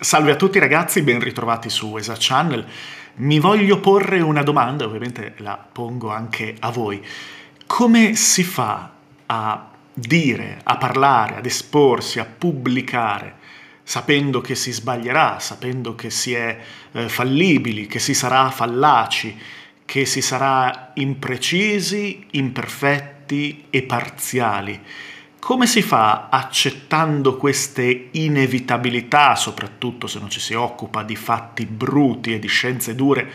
Salve a tutti ragazzi, ben ritrovati su ESA Channel. Mi voglio porre una domanda, ovviamente la pongo anche a voi. Come si fa a dire, a parlare, ad esporsi, a pubblicare, sapendo che si sbaglierà, sapendo che si è eh, fallibili, che si sarà fallaci, che si sarà imprecisi, imperfetti e parziali? Come si fa accettando queste inevitabilità, soprattutto se non ci si occupa di fatti bruti e di scienze dure,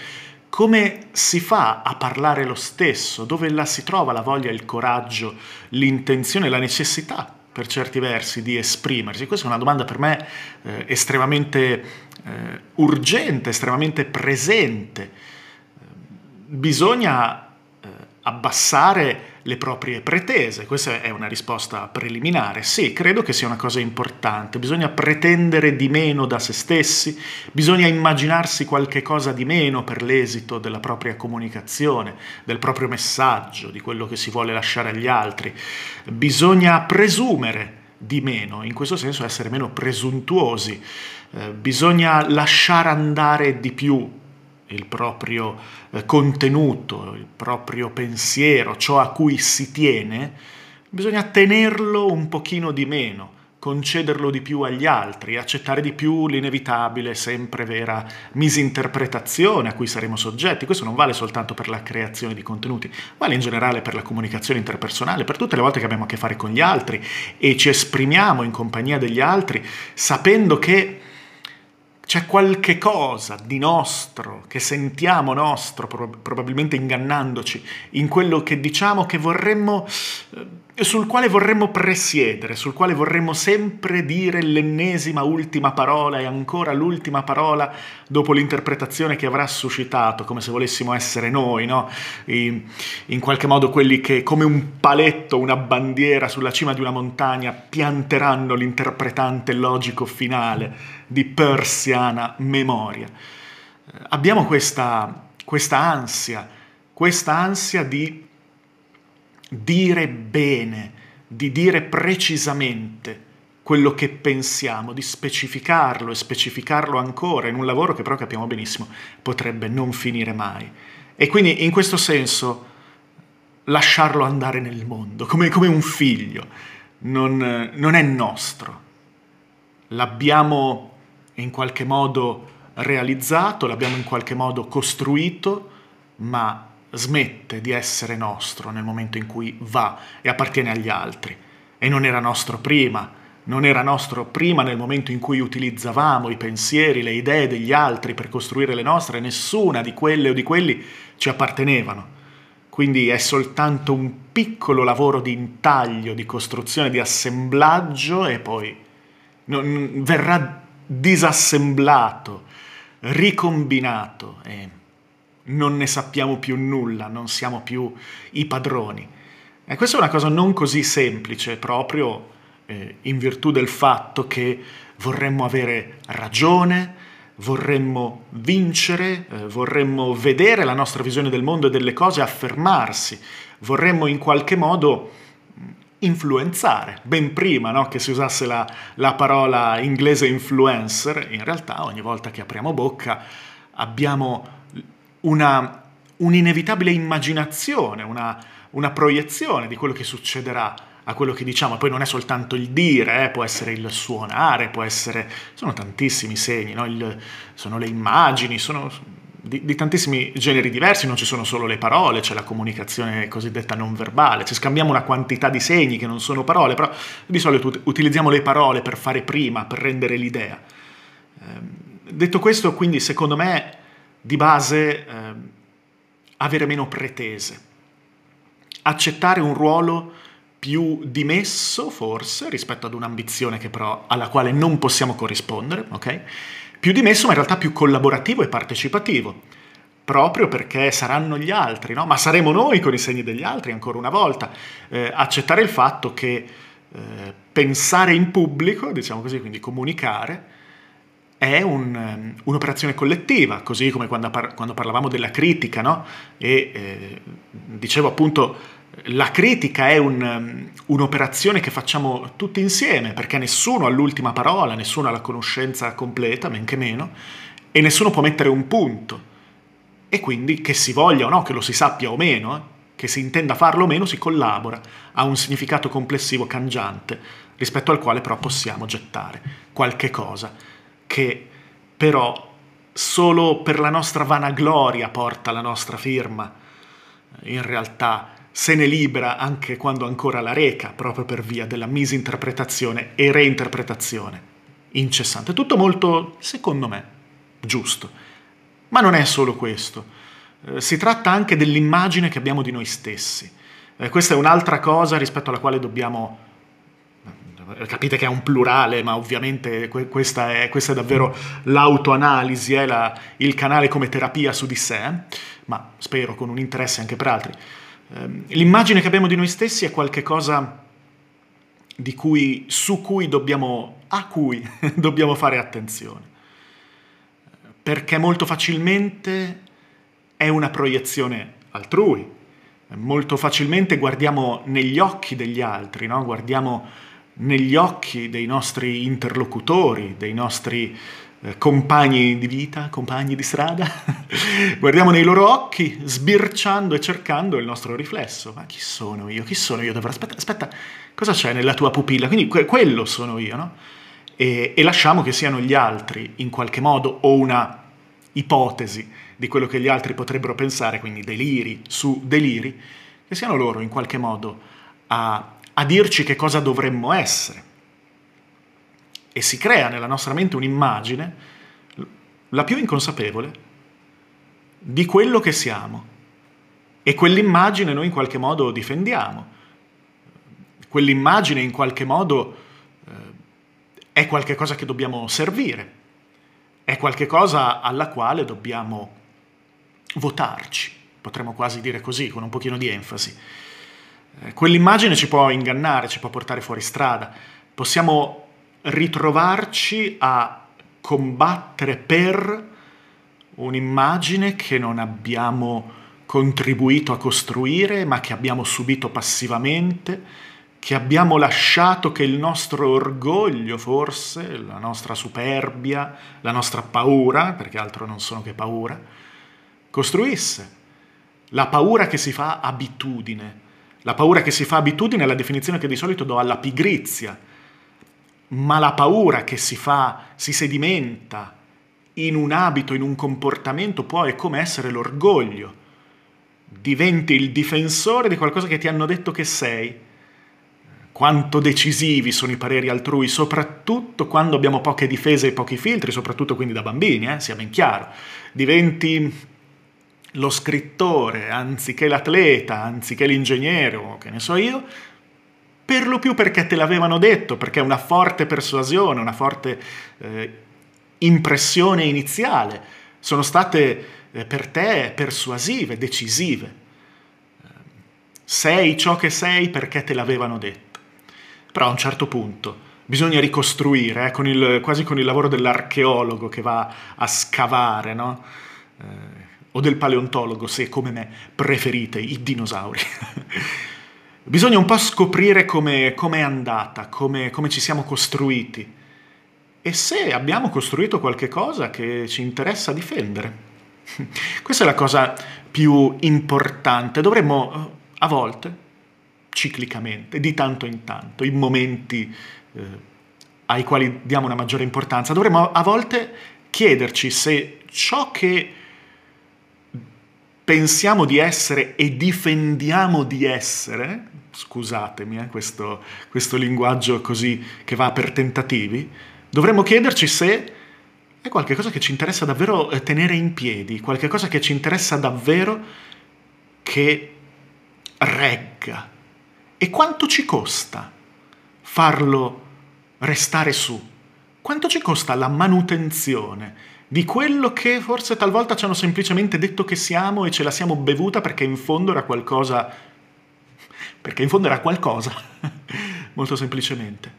come si fa a parlare lo stesso? Dove la si trova la voglia, il coraggio, l'intenzione, la necessità, per certi versi, di esprimersi? Questa è una domanda per me eh, estremamente eh, urgente, estremamente presente. Bisogna eh, abbassare le proprie pretese. Questa è una risposta preliminare. Sì, credo che sia una cosa importante. Bisogna pretendere di meno da se stessi, bisogna immaginarsi qualche cosa di meno per l'esito della propria comunicazione, del proprio messaggio, di quello che si vuole lasciare agli altri. Bisogna presumere di meno, in questo senso essere meno presuntuosi. Eh, bisogna lasciare andare di più il proprio eh, contenuto, il proprio pensiero, ciò a cui si tiene, bisogna tenerlo un pochino di meno, concederlo di più agli altri, accettare di più l'inevitabile, sempre vera misinterpretazione a cui saremo soggetti. Questo non vale soltanto per la creazione di contenuti, vale in generale per la comunicazione interpersonale, per tutte le volte che abbiamo a che fare con gli altri e ci esprimiamo in compagnia degli altri, sapendo che c'è qualche cosa di nostro, che sentiamo nostro, probabilmente ingannandoci, in quello che diciamo che vorremmo, sul quale vorremmo presiedere, sul quale vorremmo sempre dire l'ennesima ultima parola e ancora l'ultima parola dopo l'interpretazione che avrà suscitato, come se volessimo essere noi, no? in, in qualche modo quelli che come un paletto, una bandiera sulla cima di una montagna pianteranno l'interpretante logico finale di persiana memoria. Eh, abbiamo questa, questa ansia, questa ansia di dire bene, di dire precisamente quello che pensiamo, di specificarlo e specificarlo ancora in un lavoro che però capiamo benissimo potrebbe non finire mai. E quindi in questo senso lasciarlo andare nel mondo, come, come un figlio, non, non è nostro. L'abbiamo in qualche modo realizzato, l'abbiamo in qualche modo costruito, ma smette di essere nostro nel momento in cui va e appartiene agli altri. E non era nostro prima, non era nostro prima nel momento in cui utilizzavamo i pensieri, le idee degli altri per costruire le nostre, nessuna di quelle o di quelli ci appartenevano. Quindi è soltanto un piccolo lavoro di intaglio, di costruzione, di assemblaggio e poi non, verrà disassemblato, ricombinato e non ne sappiamo più nulla, non siamo più i padroni. E questa è una cosa non così semplice, proprio eh, in virtù del fatto che vorremmo avere ragione, vorremmo vincere, eh, vorremmo vedere la nostra visione del mondo e delle cose affermarsi, vorremmo in qualche modo influenzare, ben prima no, che si usasse la, la parola inglese influencer, in realtà ogni volta che apriamo bocca abbiamo una, un'inevitabile immaginazione, una, una, proiezione di quello che succederà a quello che diciamo, poi non è soltanto il dire, eh, può essere il suonare, può essere, sono tantissimi segni, no? il, sono le immagini, sono di, di, tantissimi generi diversi, non ci sono solo le parole, c'è la comunicazione cosiddetta non verbale, ci scambiamo una quantità di segni che non sono parole, però di solito utilizziamo le parole per fare prima, per rendere l'idea. Eh, detto questo, quindi, secondo me, di base, eh, avere meno pretese, accettare un ruolo più dimesso, forse, rispetto ad un'ambizione però, alla quale non possiamo corrispondere, ok? più dimesso, ma in realtà più collaborativo e partecipativo, proprio perché saranno gli altri, no? ma saremo noi con i segni degli altri ancora una volta. Eh, accettare il fatto che eh, pensare in pubblico, diciamo così, quindi comunicare, è un, um, un'operazione collettiva, così come quando, par- quando parlavamo della critica, no? e eh, dicevo appunto La critica è un, un'operazione che facciamo tutti insieme, perché nessuno ha l'ultima parola, nessuno ha la conoscenza completa, men che meno, e nessuno può mettere un punto. E quindi che si voglia o no, che lo si sappia o meno, eh, che si intenda farlo o meno, si collabora, ha un significato complessivo cangiante, rispetto al quale però possiamo gettare qualche cosa che però solo per la nostra vanagloria porta la nostra firma. In realtà se ne libera anche quando ancora la reca, proprio per via della misinterpretazione e reinterpretazione incessante. Tutto molto, secondo me, giusto. Ma non è solo questo. Eh, si tratta anche dell'immagine che abbiamo di noi stessi. Eh, questa è un'altra cosa rispetto alla quale dobbiamo capite che è un plurale, ma ovviamente questa è, questa è davvero l'autoanalisi, è la, il canale come terapia su di sé, ma spero con un interesse anche per altri. Ehm, l'immagine che abbiamo di noi stessi è qualcosa cui, su cui dobbiamo, a cui dobbiamo fare attenzione, perché molto facilmente è una proiezione altrui, molto facilmente guardiamo negli occhi degli altri, no? guardiamo negli occhi dei nostri interlocutori, dei nostri eh, compagni di vita, compagni di strada, guardiamo nei loro occhi, sbirciando e cercando il nostro riflesso. Ma chi sono io? Chi sono io? Dovrò... Aspetta, aspetta, cosa c'è nella tua pupilla? Quindi que- quello sono io, no? E, e lasciamo che siano gli altri, in qualche modo, o una ipotesi di quello che gli altri potrebbero pensare, quindi deliri su deliri, che siano loro in qualche modo a, a dirci che cosa dovremmo essere e si crea nella nostra mente un'immagine, la più inconsapevole, di quello che siamo. E quell'immagine noi in qualche modo difendiamo. Quell'immagine in qualche modo eh, è qualcosa che dobbiamo servire, è qualcosa alla quale dobbiamo votarci, potremmo quasi dire così, con un pochino di enfasi. Eh, quell'immagine ci può ingannare, ci può portare fuori strada. Possiamo ritrovarci a combattere per un'immagine che non abbiamo contribuito a costruire, ma che abbiamo subito passivamente, che abbiamo lasciato che il nostro orgoglio, forse, la nostra superbia, la nostra paura, perché altro non sono che paura, costruisse. La paura che si fa abitudine. La paura che si fa abitudine è la definizione che di solito do alla pigrizia, ma la paura che si fa, si sedimenta in un abito, in un comportamento, può è come essere l'orgoglio. Diventi il difensore di qualcosa che ti hanno detto che sei. Quanto decisivi sono i pareri altrui, soprattutto quando abbiamo poche difese e pochi filtri, soprattutto quindi da bambini, eh, sia ben chiaro. Diventi lo scrittore anziché l'atleta, anziché l'ingegnere o che ne so io, per lo più perché te l'avevano detto, perché una forte persuasione, una forte eh, impressione iniziale sono state eh, per te persuasive, decisive. Sei ciò che sei perché te l'avevano detto. Però a un certo punto bisogna ricostruire, eh, con il, quasi con il lavoro dell'archeologo che va a scavare, no? Eh, o del paleontologo, se come me preferite i dinosauri. Bisogna un po' scoprire come è andata, come, come ci siamo costruiti e se abbiamo costruito qualche cosa che ci interessa difendere. Questa è la cosa più importante. Dovremmo a volte, ciclicamente, di tanto in tanto, in momenti eh, ai quali diamo una maggiore importanza, dovremmo a volte chiederci se ciò che pensiamo di essere e difendiamo di essere, scusatemi eh, questo, questo linguaggio così che va per tentativi, dovremmo chiederci se è qualcosa che ci interessa davvero eh, tenere in piedi, qualcosa che ci interessa davvero che regga. E quanto ci costa farlo restare su? Quanto ci costa la manutenzione? di quello che forse talvolta ci hanno semplicemente detto che siamo e ce la siamo bevuta perché in fondo era qualcosa, perché in fondo era qualcosa, molto semplicemente.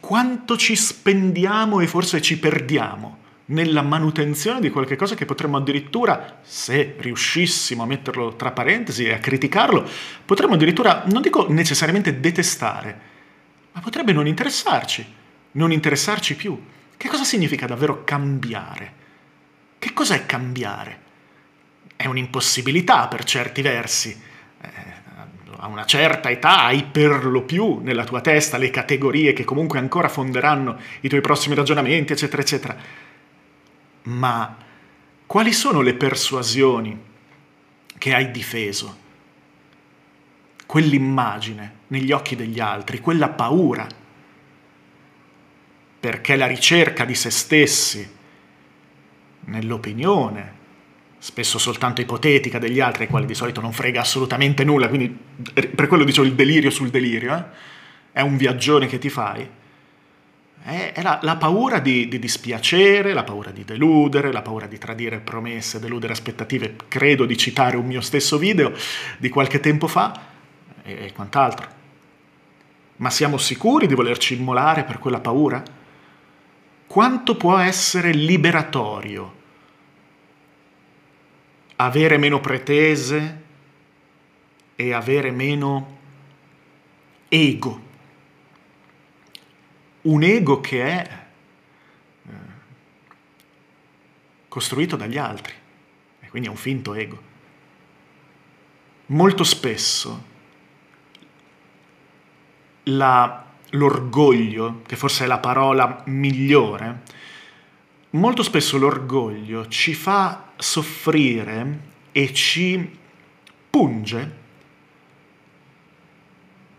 Quanto ci spendiamo e forse ci perdiamo nella manutenzione di qualche cosa che potremmo addirittura, se riuscissimo a metterlo tra parentesi e a criticarlo, potremmo addirittura, non dico necessariamente detestare, ma potrebbe non interessarci, non interessarci più. Che cosa significa davvero cambiare? Che cos'è cambiare? È un'impossibilità per certi versi. Eh, a una certa età hai per lo più nella tua testa le categorie che comunque ancora fonderanno i tuoi prossimi ragionamenti, eccetera, eccetera. Ma quali sono le persuasioni che hai difeso? Quell'immagine negli occhi degli altri, quella paura perché la ricerca di se stessi nell'opinione, spesso soltanto ipotetica degli altri, ai quali di solito non frega assolutamente nulla, quindi per quello dicevo il delirio sul delirio, eh? è un viaggione che ti fai, è, la, la, paura di, di, dispiacere, la paura di deludere, la paura di tradire promesse, deludere aspettative, credo di citare un mio stesso video di qualche tempo fa e, e quant'altro. Ma siamo sicuri di volerci immolare per quella paura? Quanto può essere liberatorio avere meno pretese e avere meno ego. Un ego che è eh, costruito dagli altri, e quindi è un finto ego. Molto spesso la l'orgoglio, che forse è la parola migliore, molto spesso l'orgoglio ci fa soffrire e ci punge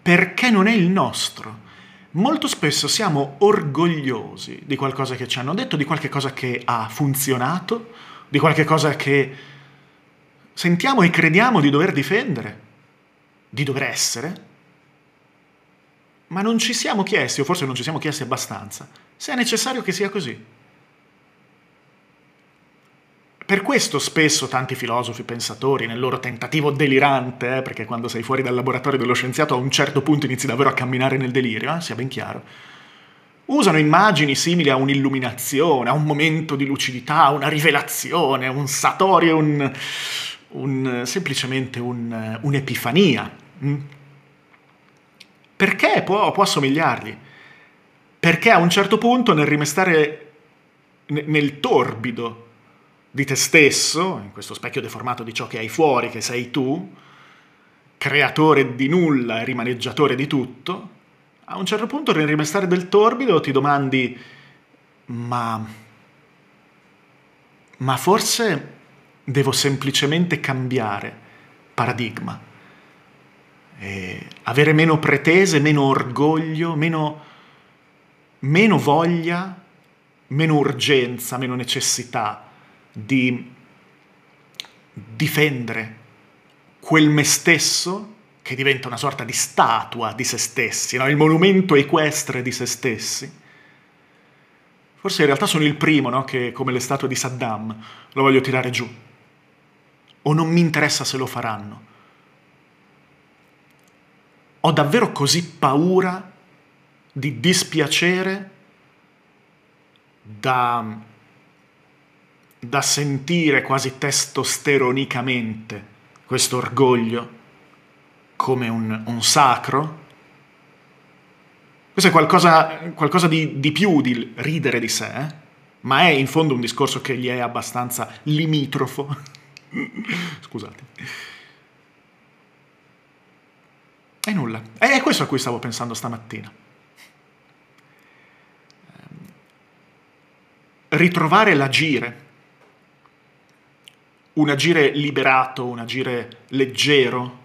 perché non è il nostro. Molto spesso siamo orgogliosi di qualcosa che ci hanno detto, di qualche cosa che ha funzionato, di qualche cosa che sentiamo e crediamo di dover difendere, di dover essere, ma non ci siamo chiesti, o forse non ci siamo chiesti abbastanza, se è necessario che sia così. Per questo spesso tanti filosofi pensatori, nel loro tentativo delirante, eh, perché quando sei fuori dal laboratorio dello scienziato a un certo punto inizi davvero a camminare nel delirio, eh, sia ben chiaro, usano immagini simili a un'illuminazione, a un momento di lucidità, una rivelazione, un satori, un, un, semplicemente un, un'epifania. Mm? Perché può, può assomigliargli? Perché a un certo punto nel rimestare nel torbido di te stesso, in questo specchio deformato di ciò che hai fuori, che sei tu, creatore di nulla e rimaneggiatore di tutto, a un certo punto nel rimestare del torbido ti domandi, ma, ma forse devo semplicemente cambiare paradigma eh, avere meno pretese, meno orgoglio, meno, meno voglia, meno urgenza, meno necessità di difendere quel me stesso che diventa una sorta di statua di se stessi, no? il monumento equestre di se stessi. Forse in realtà sono il primo no? che, come le statue di Saddam, lo voglio tirare giù. O non mi interessa se lo faranno ho davvero così paura di dispiacere da, da sentire quasi testosteronicamente questo orgoglio come un, un sacro? Questo è qualcosa, qualcosa di, di, più di ridere di sé, eh? ma è in fondo un discorso che gli è abbastanza limitrofo. Scusate. E nulla. È questo a cui stavo pensando stamattina. Ehm, ritrovare l'agire, un agire liberato, un agire leggero,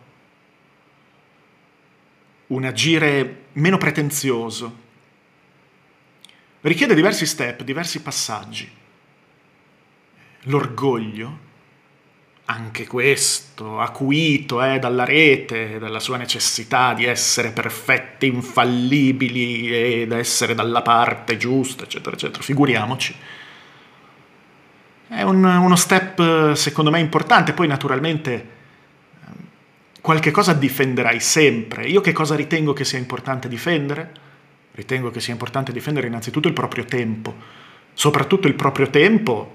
un agire meno pretenzioso, richiede diversi step, diversi passaggi. L'orgoglio, anche questo, acuito eh, dalla rete, dalla sua necessità di essere perfetti, infallibili ed essere dalla parte giusta, eccetera, eccetera. Figuriamoci. È un, uno step secondo me importante, poi naturalmente ehm, qualche cosa difenderai sempre. Io che cosa ritengo che sia importante difendere? Ritengo che sia importante difendere innanzitutto il proprio tempo soprattutto il proprio tempo,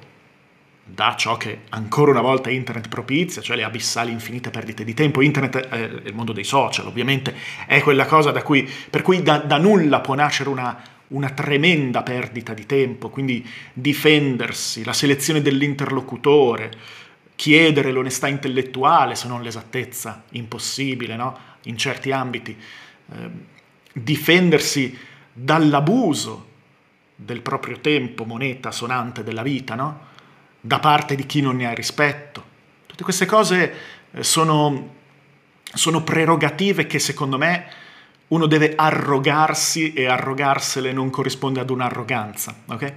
da ciò che ancora una volta internet propizia, cioè le abissali infinite perdite di tempo. Internet, eh, il mondo dei social ovviamente, è quella cosa da cui, per cui da, da nulla può nascere una, una tremenda perdita di tempo, quindi difendersi, la selezione dell'interlocutore, chiedere l'onestà intellettuale se non l'esattezza, impossibile no? in certi ambiti, eh, difendersi dall'abuso del proprio tempo, moneta sonante della vita, no? Da parte di chi non ne ha rispetto. Tutte queste cose eh, sono, sono prerogative che secondo me uno deve arrogarsi e arrogarsele non corrisponde ad un'arroganza, ok?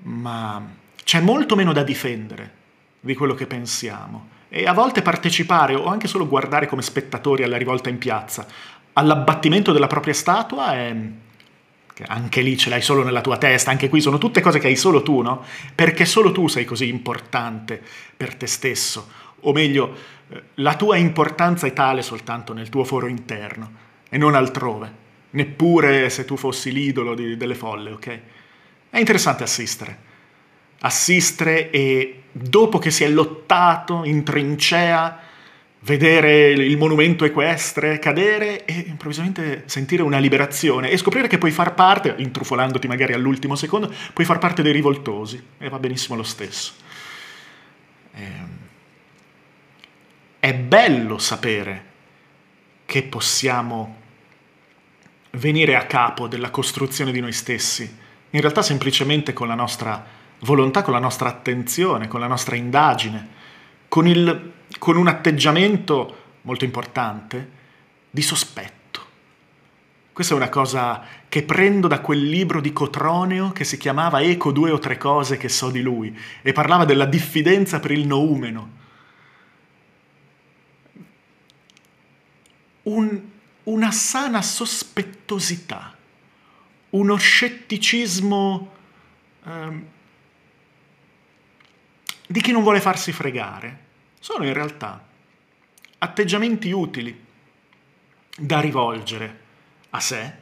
Ma c'è molto meno da difendere di quello che pensiamo e a volte partecipare o anche solo guardare come spettatori alla rivolta in piazza all'abbattimento della propria statua è, anche lì ce l'hai solo nella tua testa, anche qui sono tutte cose che hai solo tu, no? Perché solo tu sei così importante per te stesso, o meglio, eh, la tua importanza è tale soltanto nel tuo foro interno e non altrove, neppure se tu fossi l'idolo di, delle folle, ok? È interessante assistere. Assistere e dopo che si è lottato in trincea, vedere il monumento equestre cadere e improvvisamente sentire una liberazione e scoprire che puoi far parte, intrufolandoti magari all'ultimo secondo, puoi far parte dei rivoltosi e va benissimo lo stesso. Ehm, è bello sapere che possiamo venire a capo della costruzione di noi stessi, in realtà semplicemente con la nostra volontà, con la nostra attenzione, con la nostra indagine, con il con un atteggiamento molto importante di sospetto. Questa è una cosa che prendo da quel libro di Cotroneo che si chiamava Eco due o tre cose che so di lui e parlava della diffidenza per il noumeno. Un, una sana sospettosità, uno scetticismo um, di chi non vuole farsi fregare sono in realtà atteggiamenti utili da rivolgere a sé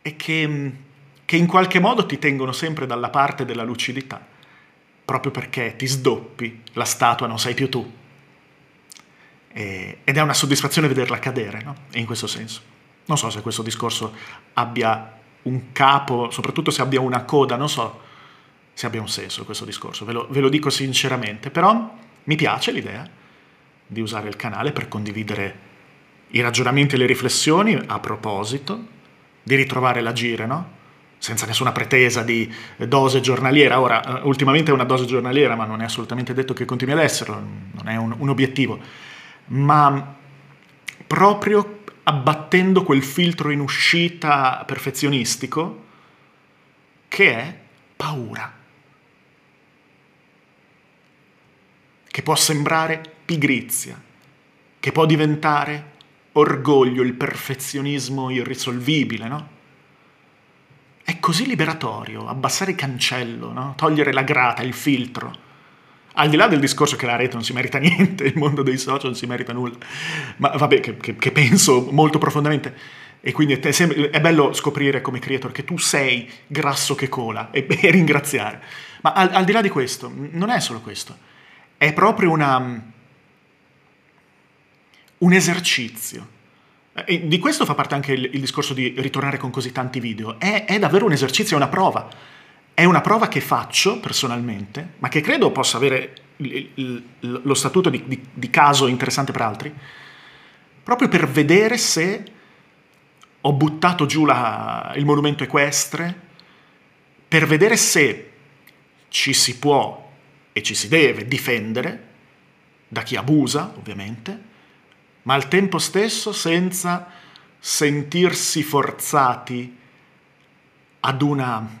e che, che, in qualche modo ti tengono sempre dalla parte della lucidità, proprio perché ti sdoppi, la statua non sei più tu. E, ed è una soddisfazione vederla cadere, no? in questo senso. Non so se questo discorso abbia un capo, soprattutto se abbia una coda, non so se abbia un senso questo discorso, ve lo, ve lo dico sinceramente, però mi piace l'idea di usare il canale per condividere i ragionamenti e le riflessioni a proposito, di ritrovare l'agire, no? Senza nessuna pretesa di dose giornaliera. Ora, eh, ultimamente è una dose giornaliera, ma non è assolutamente detto che continui ad esserlo, non è un, un obiettivo. Ma proprio abbattendo quel filtro in uscita perfezionistico che è paura. Che può sembrare pigrizia, che può diventare orgoglio, il perfezionismo irrisolvibile, no? È così liberatorio abbassare il cancello, no? togliere la grata, il filtro. Al di là del discorso che la rete non si merita niente, il mondo dei social non si merita nulla, ma vabbè, che, che, che penso molto profondamente. E quindi è, è, bello scoprire come creator che tu sei grasso che cola e, e ringraziare. Ma al, al di là di questo, non è solo questo è proprio una, un esercizio. E di questo fa parte anche il, il, discorso di ritornare con così tanti video. È, è, davvero un esercizio, è una prova. È una prova che faccio personalmente, ma che credo possa avere il, il, lo statuto di, di, di caso interessante per altri, proprio per vedere se ho buttato giù la, il monumento equestre, per vedere se ci si può e ci si deve difendere da chi abusa, ovviamente, ma al tempo stesso senza sentirsi forzati ad una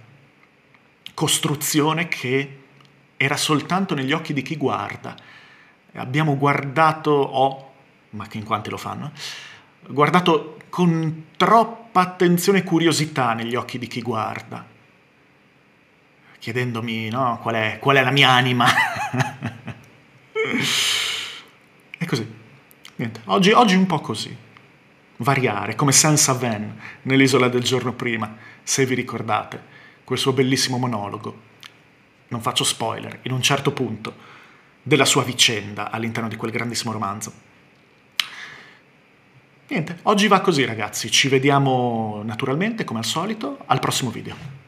costruzione che era soltanto negli occhi di chi guarda. Abbiamo guardato, oh, ma che in quanti lo fanno, guardato con troppa attenzione e curiosità negli occhi di chi guarda chiedendomi no, qual, è, qual, è, la mia anima. e così. Niente. Oggi, oggi un po' così. Variare, come Saint-Savin nell'isola del giorno prima, se vi ricordate. quel suo bellissimo monologo, non faccio spoiler, in un certo punto della sua vicenda all'interno di quel grandissimo romanzo. Niente, oggi va così ragazzi, ci vediamo naturalmente come al solito al prossimo video.